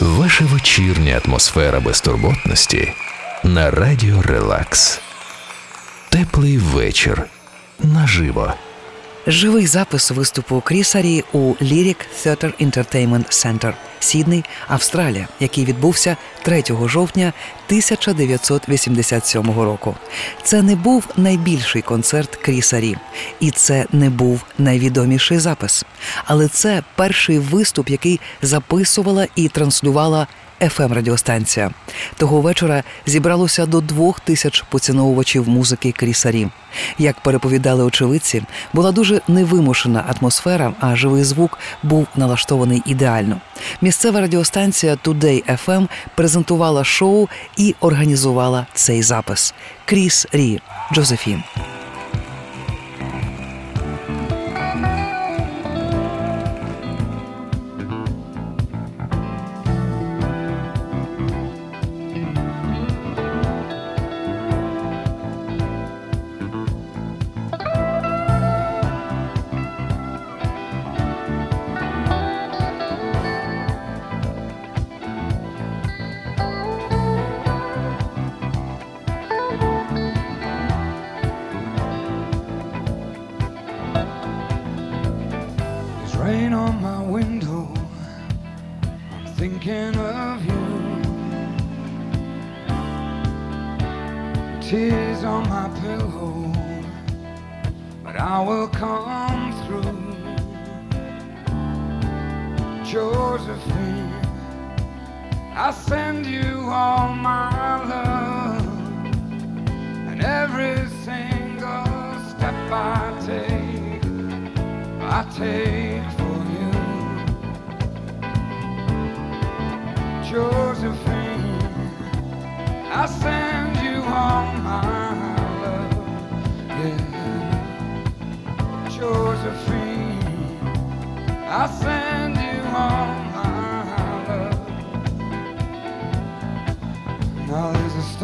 Ваша вечірня атмосфера безтурботності на радіо Релакс. Теплий вечір наживо. Живий запис виступу Крісарі у Lyric Theatre Entertainment Center, Сіднey, Австралія, який відбувся 3 жовтня 1987 року. Це не був найбільший концерт Крісарі, і це не був найвідоміший запис. Але це перший виступ, який записувала і транслювала fm радіостанція. Того вечора зібралося до двох тисяч поціновувачів музики крісарі. Як переповідали очевидці, була дуже невимушена атмосфера, а живий звук був налаштований ідеально. Місцева радіостанція Today FM презентувала шоу і організувала цей запис. Кріс Рі Джозефін. Josephine, I send you all my love and every single step I take. I take for you, Josephine. I send you all my love, yeah, Josephine. I send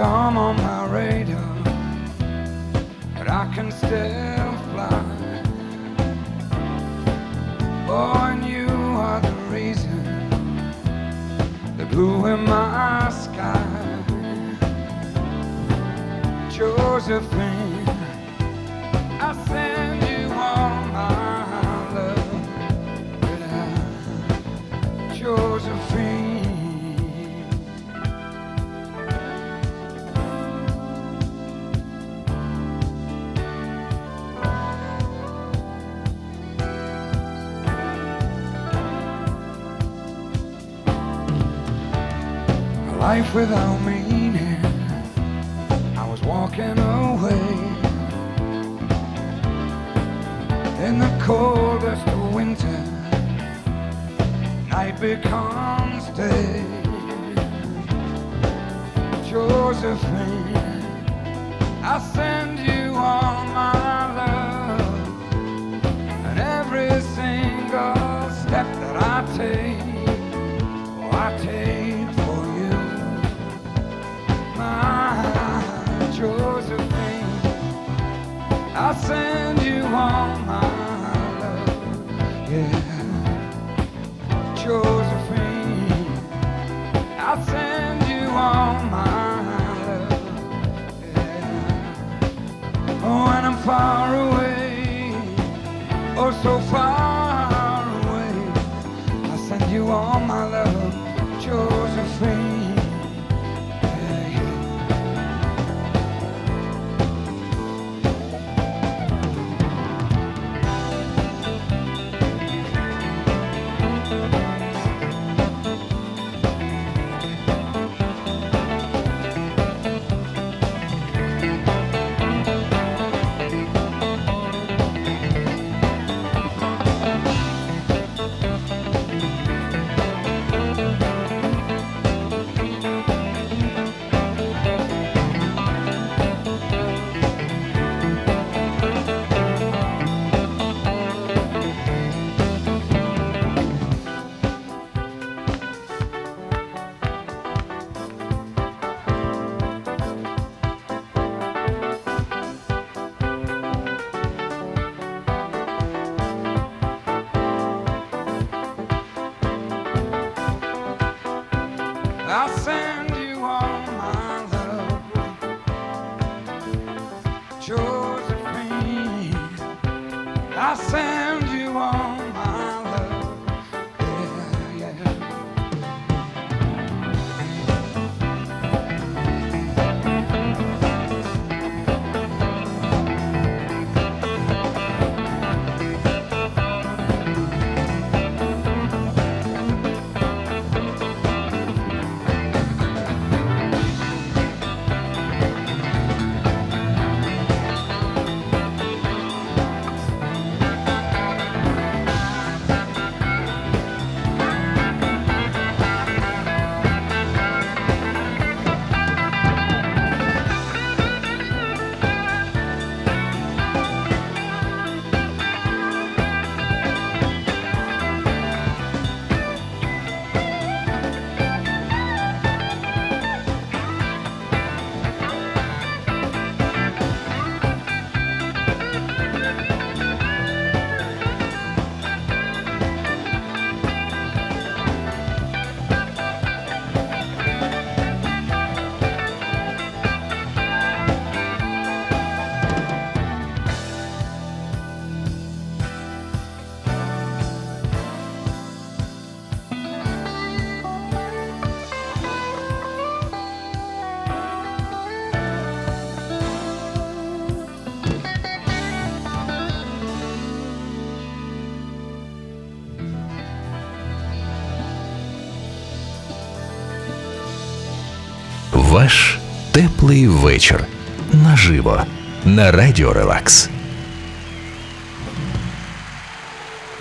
storm on my radar, but I can still fly. And you are the reason the blue in my sky. Josephine, life without meaning. I was walking away in the coldest winter. Night becomes day. Josephine, I send you all my love and every single step that I take. Ваш теплий вечір наживо на радіо Релакс.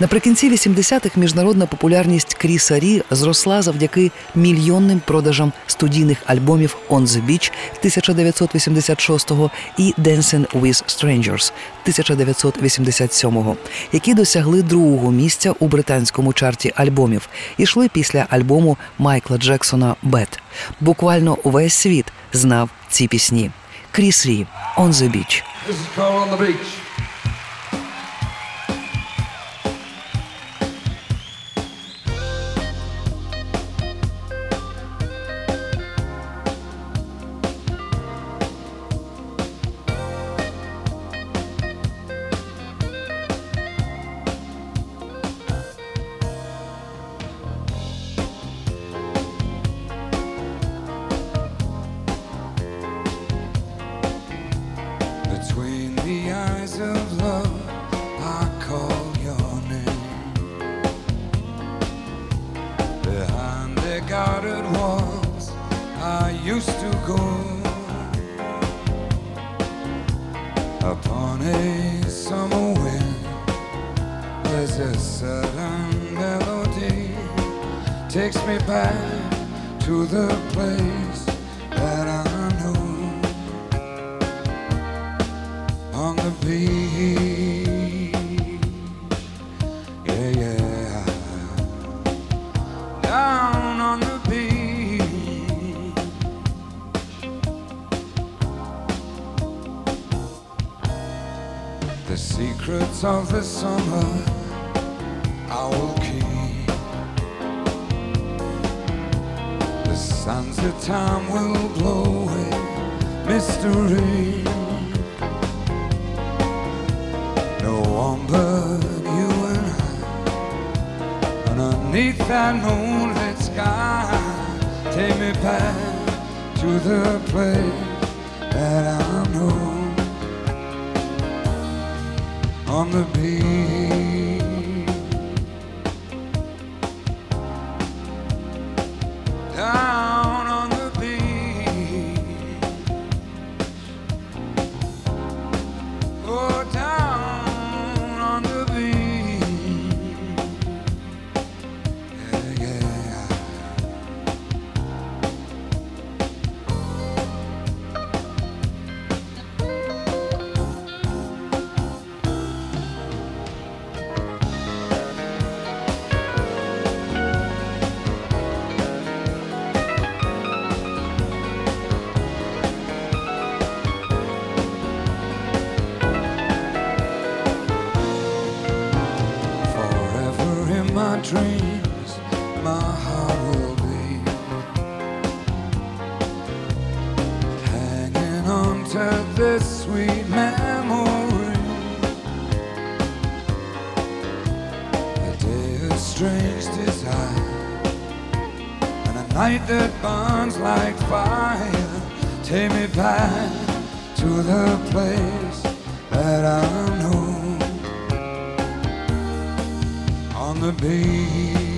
Наприкінці 80-х міжнародна популярність Кріса Рі зросла завдяки мільйонним продажам студійних альбомів «On the Beach» 1986 і «Dancing with Strangers» 1987, які досягли другого місця у британському чарті альбомів і йшли після альбому Майкла Джексона «Bad». Буквально увесь світ знав ці пісні. Кріс Рі «On the Beach». A summer wind, there's a sudden melody takes me back to the place the summer I will keep. The sands of time will blow away mystery. No one but you and I Underneath that moonlit sky Take me back to the place that I know On the beach dream. On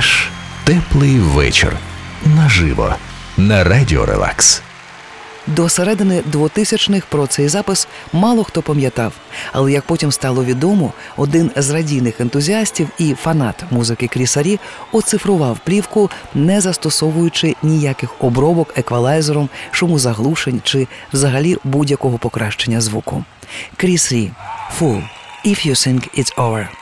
Ваш теплий вечір. Наживо. На радіо Релакс. До середини 2000-х про цей запис мало хто пам'ятав, але як потім стало відомо, один з радійних ентузіастів і фанат музики Крісарі оцифрував плівку, не застосовуючи ніяких обробок еквалайзером, шумозаглушень чи взагалі будь-якого покращення звуку. Кріс Рі Full. If you think it's over.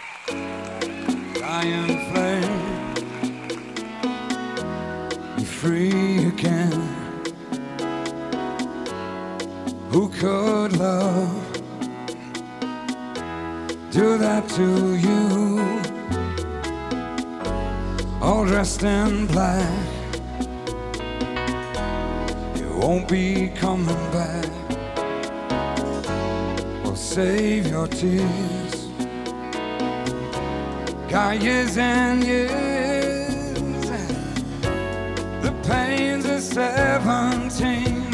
Who could love do that to you? All dressed in black, you won't be coming back. Well, save your tears. Got years and years. The pains of seventeens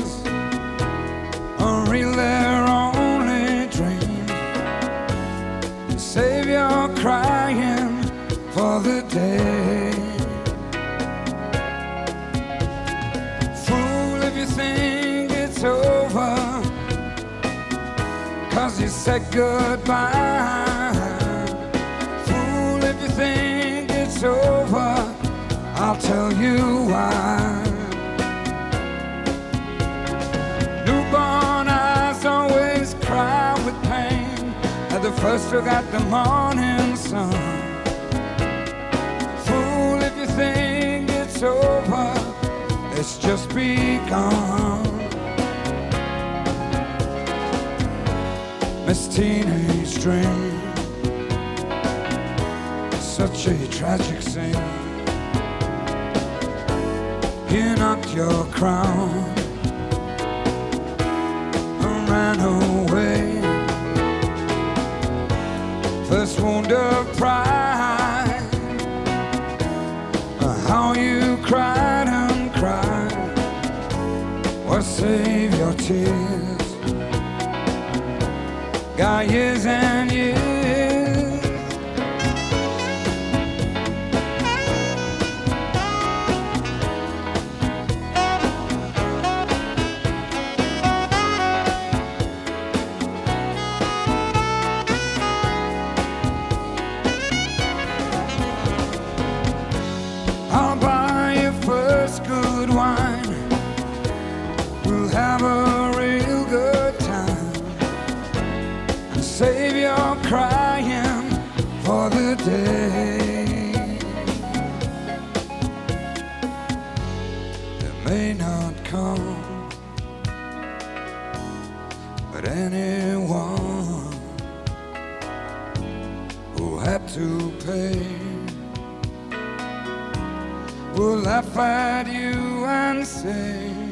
are real, they're only dreams. Save your crying for the day. Fool if you think it's over. Cause you said goodbye. Fool if you think it's over. I'll tell you why. First look got the morning sun. Fool if you think it's over, it's just begun. Miss Teenage Dream, such a tragic scene. He knocked your crown and First wound of pride, uh, how you cried and cried. Well, save your tears. Got years and years. Will laugh at you and say,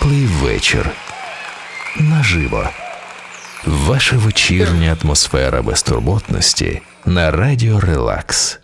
Теплий вечір. Наживо. Ваша вечірня атмосфера безтурботності на радіо Релакс.